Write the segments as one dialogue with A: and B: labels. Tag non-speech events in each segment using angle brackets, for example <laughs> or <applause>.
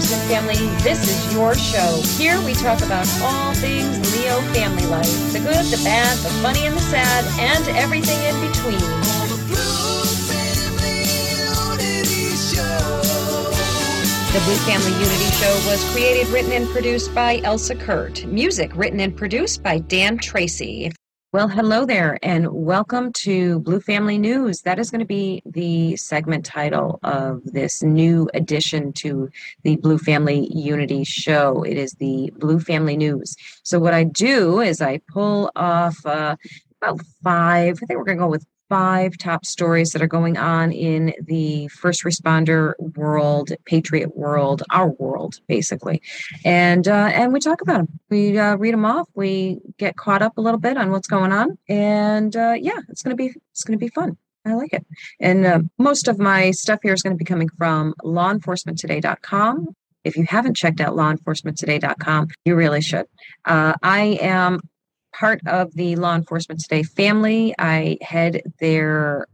A: law family, this is your show. Here we talk about all things Leo family life the good, the bad, the funny, and the sad, and everything in between. The Blue Family Unity Show was created, written, and produced by Elsa Kurt. Music written and produced by Dan Tracy. Well, hello there, and welcome to Blue Family News. That is going to be the segment title of this new addition to the Blue Family Unity Show. It is the Blue Family News. So, what I do is I pull off uh, about five, I think we're going to go with five top stories that are going on in the first responder world, patriot world, our world, basically, and uh, and we talk about them. We uh, read them off. We get caught up a little bit on what's going on, and uh, yeah, it's gonna be it's gonna be fun. I like it. And uh, most of my stuff here is going to be coming from lawenforcementtoday.com. If you haven't checked out lawenforcementtoday.com, you really should. Uh, I am part of the Law Enforcement Today family. I head their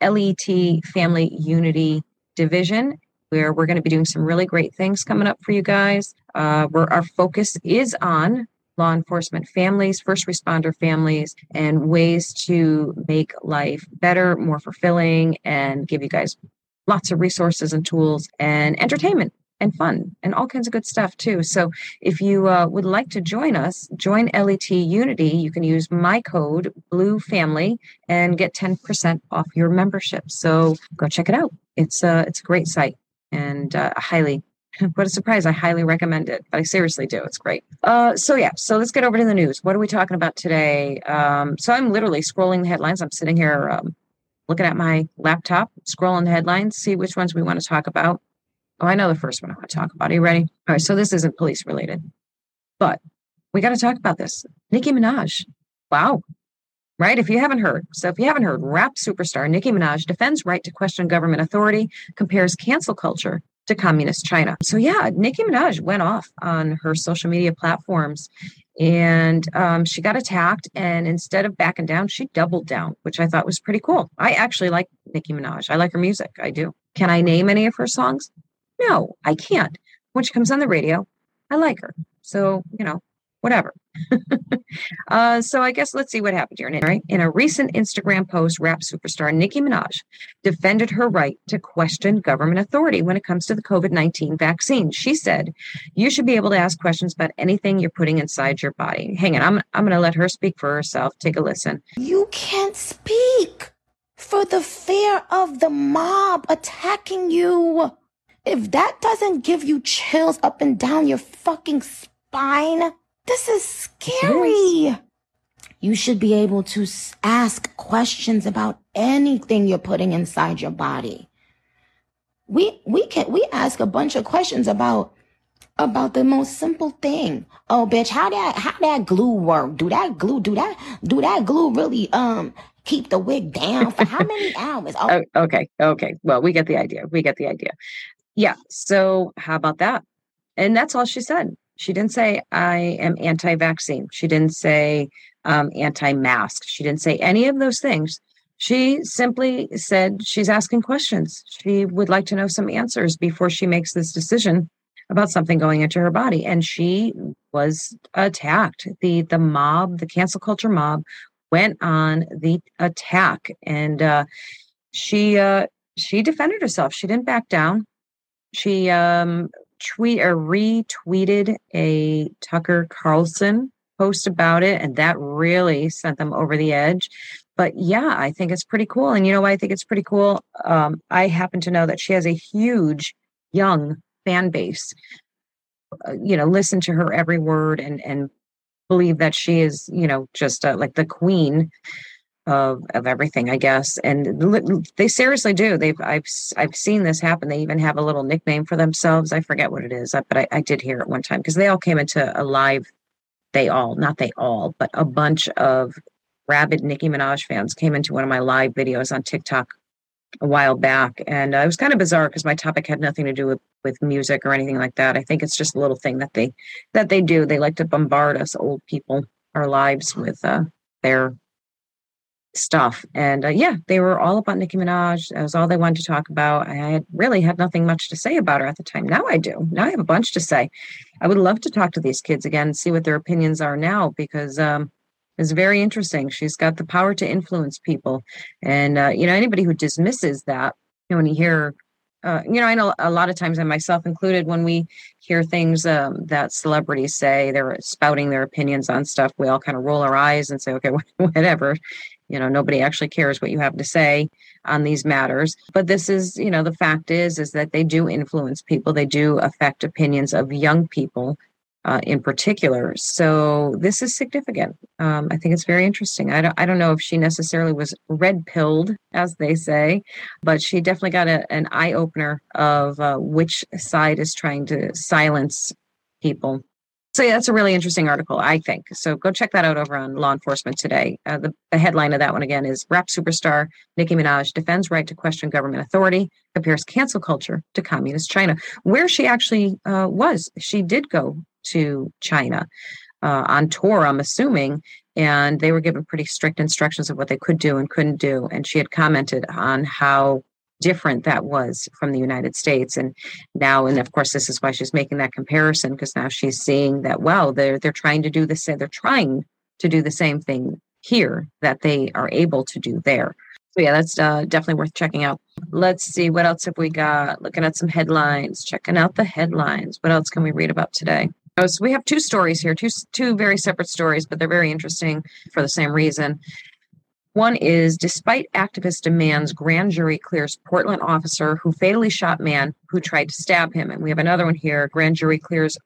A: LET Family Unity Division, where we're going to be doing some really great things coming up for you guys. Uh, where our focus is on law enforcement families, first responder families, and ways to make life better, more fulfilling, and give you guys lots of resources and tools and entertainment and fun and all kinds of good stuff too. So if you uh, would like to join us, join LET Unity. You can use my code Blue Family and get ten percent off your membership. So go check it out. It's a uh, it's a great site and uh, highly. <laughs> What a surprise! I highly recommend it, but I seriously do. It's great. Uh, so yeah, so let's get over to the news. What are we talking about today? Um, so I'm literally scrolling the headlines. I'm sitting here um, looking at my laptop, scrolling the headlines, see which ones we want to talk about. Oh, I know the first one I want to talk about. Are you ready? All right. So this isn't police related, but we got to talk about this. Nicki Minaj. Wow. Right? If you haven't heard. So if you haven't heard, rap superstar Nicki Minaj defends right to question government authority, compares cancel culture to communist China. So yeah, Nicki Minaj went off on her social media platforms and um, she got attacked and instead of backing down she doubled down which i thought was pretty cool i actually like nicki minaj i like her music i do can i name any of her songs no, I can't. When she comes on the radio, I like her. So, you know, whatever. <laughs> uh, so I guess let's see what happened here. In a recent Instagram post, rap superstar Nicki Minaj defended her right to question government authority when it comes to the COVID 19 vaccine. She said, You should be able to ask questions about anything you're putting inside your body. Hang on, I'm, I'm going to let her speak for herself. Take a listen.
B: You can't speak for the fear of the mob attacking you. If that doesn't give you chills up and down your fucking spine, this is scary. You should be able to ask questions about anything you're putting inside your body. We we can we ask a bunch of questions about about the most simple thing. Oh, bitch, how that how that glue work? Do that glue do that do that glue really um keep the wig down for how many <laughs> hours?
A: Oh. okay, okay. Well, we get the idea. We get the idea. Yeah. So how about that? And that's all she said. She didn't say, I am anti vaccine. She didn't say um, anti mask. She didn't say any of those things. She simply said she's asking questions. She would like to know some answers before she makes this decision about something going into her body. And she was attacked. The the mob, the cancel culture mob, went on the attack, and uh, she uh, she defended herself. She didn't back down she um tweet or retweeted a Tucker Carlson post about it, and that really sent them over the edge. But yeah, I think it's pretty cool. And you know why I think it's pretty cool? Um, I happen to know that she has a huge young fan base. Uh, you know, listen to her every word and and believe that she is, you know, just uh, like the queen of of everything, I guess. And they seriously do. They've I've I've seen this happen. They even have a little nickname for themselves. I forget what it is, uh, but I, I did hear it one time because they all came into a live. They all, not they all, but a bunch of rabid Nicki Minaj fans came into one of my live videos on TikTok a while back, and uh, it was kind of bizarre because my topic had nothing to do with with music or anything like that. I think it's just a little thing that they that they do. They like to bombard us old people, our lives with uh, their stuff. And uh, yeah, they were all about Nicki Minaj. That was all they wanted to talk about. I had really had nothing much to say about her at the time. Now I do. Now I have a bunch to say. I would love to talk to these kids again and see what their opinions are now because um, it's very interesting. She's got the power to influence people. And, uh, you know, anybody who dismisses that, you know, when you hear uh, you know, I know a lot of times, and myself included, when we hear things um, that celebrities say, they're spouting their opinions on stuff, we all kind of roll our eyes and say, okay, <laughs> whatever. You know, nobody actually cares what you have to say on these matters. But this is, you know, the fact is, is that they do influence people. They do affect opinions of young people uh, in particular. So this is significant. Um, I think it's very interesting. I don't, I don't know if she necessarily was red pilled, as they say, but she definitely got a, an eye opener of uh, which side is trying to silence people. So yeah, that's a really interesting article, I think. So go check that out over on Law Enforcement Today. Uh, the, the headline of that one again is "Rap Superstar Nicki Minaj defends right to question government authority, compares cancel culture to communist China." Where she actually uh, was, she did go to China uh, on tour, I'm assuming, and they were given pretty strict instructions of what they could do and couldn't do. And she had commented on how different that was from the United States. And now, and of course, this is why she's making that comparison because now she's seeing that well, they're they're trying to do the same. They're trying to do the same thing here that they are able to do there. So yeah, that's uh, definitely worth checking out. Let's see what else have we got. Looking at some headlines, checking out the headlines. What else can we read about today? Oh, so we have two stories here, two two very separate stories, but they're very interesting for the same reason. One is despite activist demands, grand jury clears Portland officer who fatally shot man who tried to stab him. And we have another one here. Grand jury clears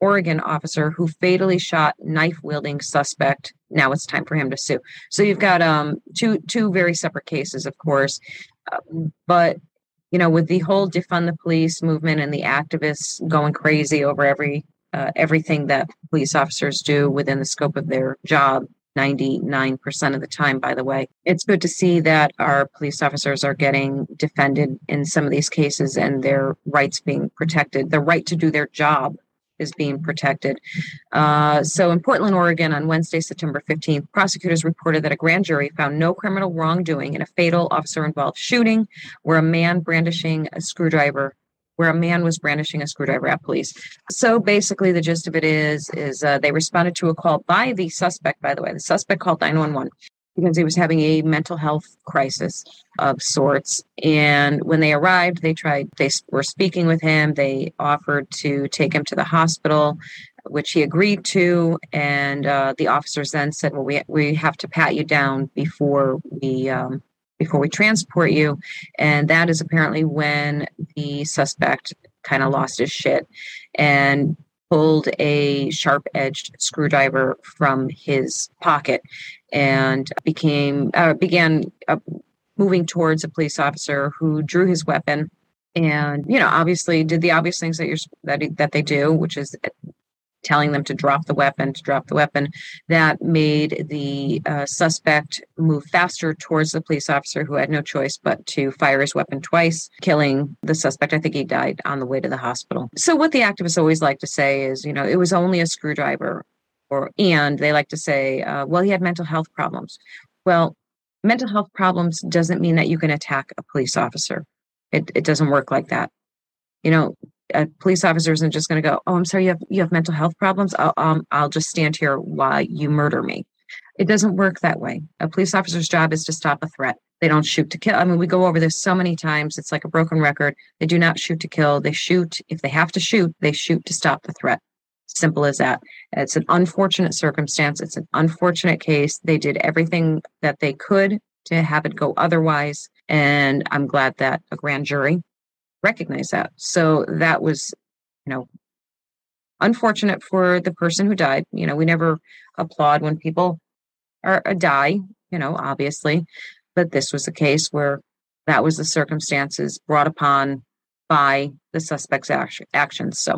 A: Oregon officer who fatally shot knife wielding suspect. Now it's time for him to sue. So you've got um, two two very separate cases, of course, uh, but you know with the whole defund the police movement and the activists going crazy over every uh, everything that police officers do within the scope of their job 99% of the time, by the way. It's good to see that our police officers are getting defended in some of these cases and their rights being protected. The right to do their job is being protected. Uh, so in Portland, Oregon, on Wednesday, September 15th, prosecutors reported that a grand jury found no criminal wrongdoing in a fatal officer involved shooting where a man brandishing a screwdriver where a man was brandishing a screwdriver at police. So basically, the gist of it is, is uh, they responded to a call by the suspect. By the way, the suspect called nine one one because he was having a mental health crisis of sorts. And when they arrived, they tried. They were speaking with him. They offered to take him to the hospital. Which he agreed to, and uh, the officers then said, "Well, we we have to pat you down before we um, before we transport you. And that is apparently when the suspect kind of lost his shit and pulled a sharp edged screwdriver from his pocket and became uh, began uh, moving towards a police officer who drew his weapon and you know obviously did the obvious things that you're that, that they do which is telling them to drop the weapon, to drop the weapon. That made the uh, suspect move faster towards the police officer who had no choice but to fire his weapon twice, killing the suspect. I think he died on the way to the hospital. So, what the activists always like to say is, you know, it was only a screwdriver. Or, and they like to say, uh, well, he had mental health problems. Well, mental health problems doesn't mean that you can attack a police officer. It, it doesn't work like that. You know, a police officer isn't just going to go, "Oh, I'm sorry, you have you have mental health problems. I'll um, I'll just stand here while you murder me." It doesn't work that way. A police officer's job is to stop a threat. They don't shoot to kill. I mean, we go over this so many times. It's like a broken record. They do not shoot to kill. They shoot if they have to shoot. They shoot to stop the threat. Simple as that. It's an unfortunate circumstance. It's an unfortunate case. They did everything that they could to have it go otherwise. And I'm glad that a grand jury recognize that. So that was, you know, unfortunate for the person who died. You know, we never applaud when people are uh, die, you know, obviously, but this was a case where that was the circumstances brought upon by the suspect's actions. So,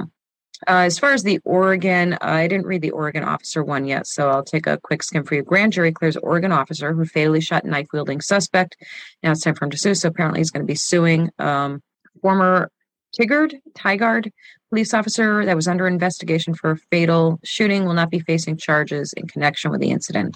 A: uh, as far as the Oregon, I didn't read the Oregon officer one yet, so I'll take a quick skim for you. Grand jury clears Oregon officer who fatally shot knife wielding suspect. Now it's time for him to sue. So apparently he's going to be suing um, former Tigard, Tigard, police officer that was under investigation for a fatal shooting, will not be facing charges in connection with the incident.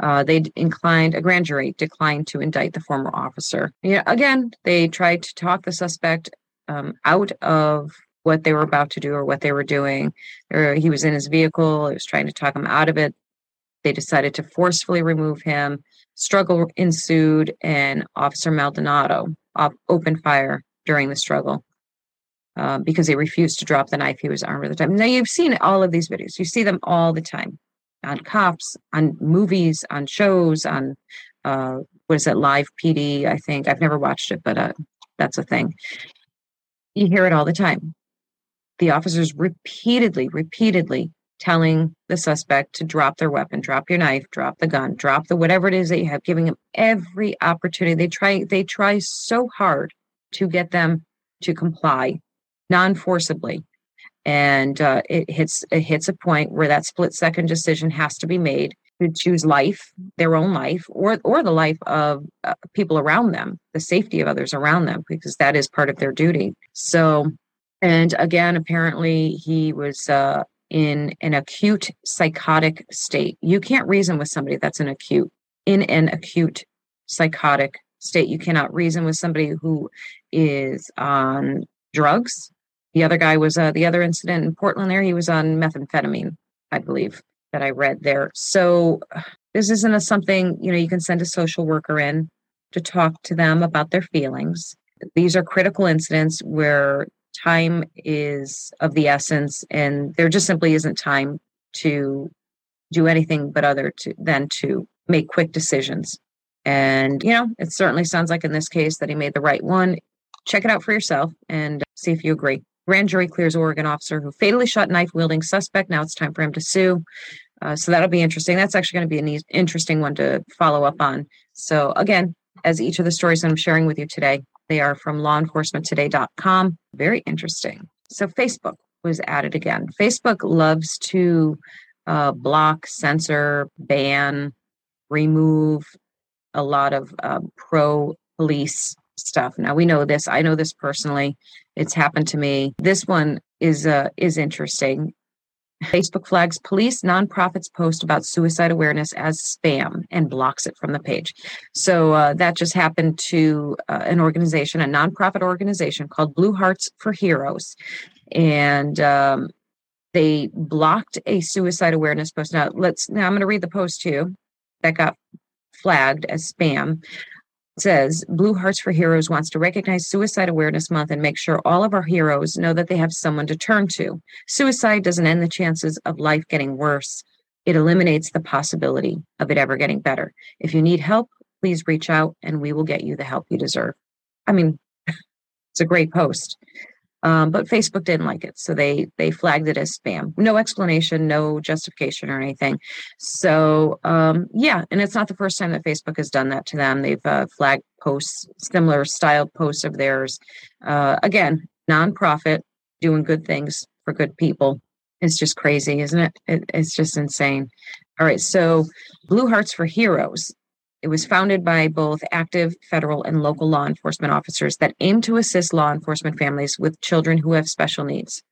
A: Uh, they inclined a grand jury declined to indict the former officer. Yeah, again, they tried to talk the suspect um, out of what they were about to do or what they were doing. Or he was in his vehicle. It was trying to talk him out of it. They decided to forcefully remove him. Struggle ensued, and Officer Maldonado opened fire during the struggle. Uh, because he refused to drop the knife he was armed at the time. Now you've seen all of these videos. You see them all the time on cops, on movies, on shows, on uh, what is it, live PD? I think I've never watched it, but uh, that's a thing. You hear it all the time. The officers repeatedly, repeatedly telling the suspect to drop their weapon, drop your knife, drop the gun, drop the whatever it is that you have, giving them every opportunity. They try, they try so hard to get them to comply non-forcibly. And uh, it hits it hits a point where that split second decision has to be made to choose life their own life or or the life of uh, people around them the safety of others around them because that is part of their duty. So and again apparently he was uh, in an acute psychotic state. You can't reason with somebody that's an acute in an acute psychotic state. You cannot reason with somebody who is on drugs the other guy was uh, the other incident in Portland there, he was on methamphetamine, I believe, that I read there. So this isn't a something, you know, you can send a social worker in to talk to them about their feelings. These are critical incidents where time is of the essence and there just simply isn't time to do anything but other to than to make quick decisions. And you know, it certainly sounds like in this case that he made the right one. Check it out for yourself and see if you agree. Grand jury clears Oregon officer who fatally shot knife wielding suspect. Now it's time for him to sue. Uh, so that'll be interesting. That's actually going to be an e- interesting one to follow up on. So again, as each of the stories I'm sharing with you today, they are from lawenforcementtoday.com. Very interesting. So Facebook was added again. Facebook loves to uh, block, censor, ban, remove a lot of uh, pro police stuff. Now we know this. I know this personally. It's happened to me. This one is uh, is interesting. Facebook flags police nonprofits post about suicide awareness as spam and blocks it from the page. So uh, that just happened to uh, an organization, a nonprofit organization called Blue Hearts for Heroes, and um, they blocked a suicide awareness post. Now let's. Now I'm going to read the post to you that got flagged as spam says Blue Hearts for Heroes wants to recognize Suicide Awareness Month and make sure all of our heroes know that they have someone to turn to. Suicide doesn't end the chances of life getting worse, it eliminates the possibility of it ever getting better. If you need help, please reach out and we will get you the help you deserve. I mean, <laughs> it's a great post. Um, but Facebook didn't like it, so they they flagged it as spam. No explanation, no justification or anything. So um, yeah, and it's not the first time that Facebook has done that to them. They've uh, flagged posts, similar style posts of theirs. Uh, again, nonprofit doing good things for good people. It's just crazy, isn't it? it? It's just insane. All right, so Blue Hearts for Heroes it was founded by both active federal and local law enforcement officers that aim to assist law enforcement families with children who have special needs.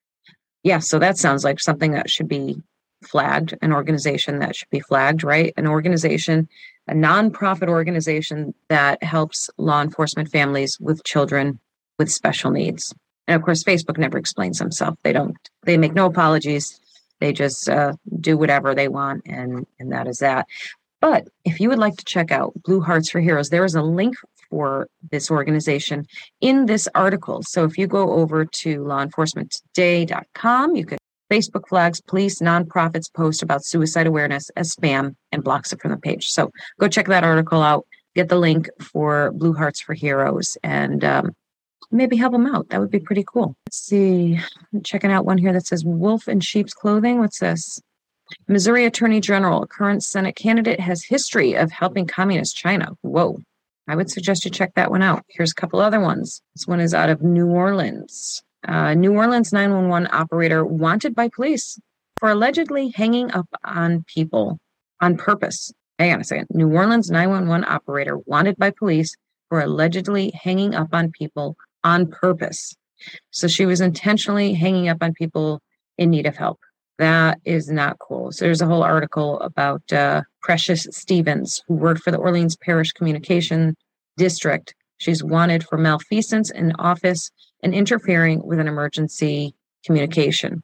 A: Yeah, so that sounds like something that should be flagged, an organization that should be flagged, right? An organization, a nonprofit organization that helps law enforcement families with children with special needs. And of course, Facebook never explains themselves. They don't, they make no apologies. They just uh, do whatever they want, and and that is that. But if you would like to check out Blue Hearts for Heroes, there is a link for this organization in this article. So if you go over to lawenforcementtoday.com, you can Facebook flags police nonprofits post about suicide awareness as spam and blocks it from the page. So go check that article out. Get the link for Blue Hearts for Heroes and um, maybe help them out. That would be pretty cool. Let's see. I'm checking out one here that says wolf in sheep's clothing. What's this? Missouri Attorney General, current Senate candidate, has history of helping communist China. Whoa. I would suggest you check that one out. Here's a couple other ones. This one is out of New Orleans. Uh, New Orleans 911 operator wanted by police for allegedly hanging up on people on purpose. Hang on a second. New Orleans 911 operator wanted by police for allegedly hanging up on people on purpose. So she was intentionally hanging up on people in need of help. That is not cool. So there's a whole article about uh, Precious Stevens, who worked for the Orleans Parish Communication District. She's wanted for malfeasance in office and interfering with an emergency communication.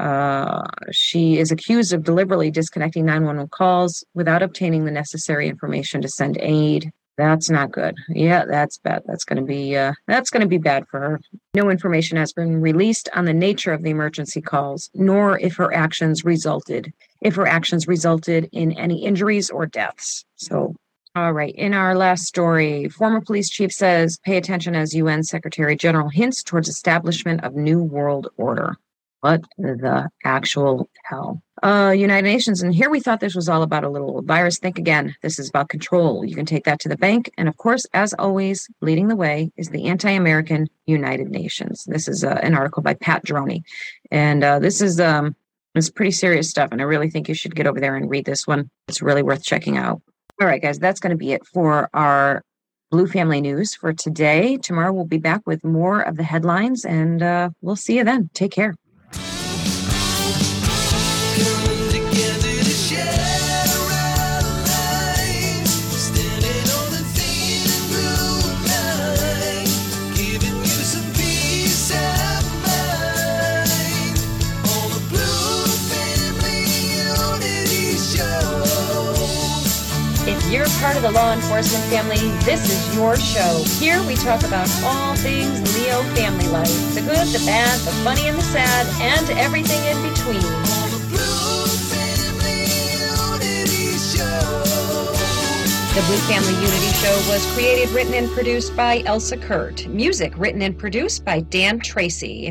A: Uh, she is accused of deliberately disconnecting 911 calls without obtaining the necessary information to send aid. That's not good. Yeah, that's bad. That's going to be uh, that's going to be bad for her. No information has been released on the nature of the emergency calls, nor if her actions resulted if her actions resulted in any injuries or deaths. So, all right. In our last story, former police chief says pay attention as UN Secretary General hints towards establishment of new world order. What the actual hell? Uh, United Nations. And here we thought this was all about a little virus. Think again. This is about control. You can take that to the bank. And of course, as always, leading the way is the anti American United Nations. This is uh, an article by Pat Droney. And uh, this is. Um, it's pretty serious stuff, and I really think you should get over there and read this one. It's really worth checking out. All right, guys, that's going to be it for our Blue Family News for today. Tomorrow we'll be back with more of the headlines, and uh, we'll see you then. Take care. The law enforcement family, this is your show. Here we talk about all things Leo family life the good, the bad, the funny, and the sad, and everything in between. The Blue Family Unity Show was created, written, and produced by Elsa Kurt. Music written and produced by Dan Tracy.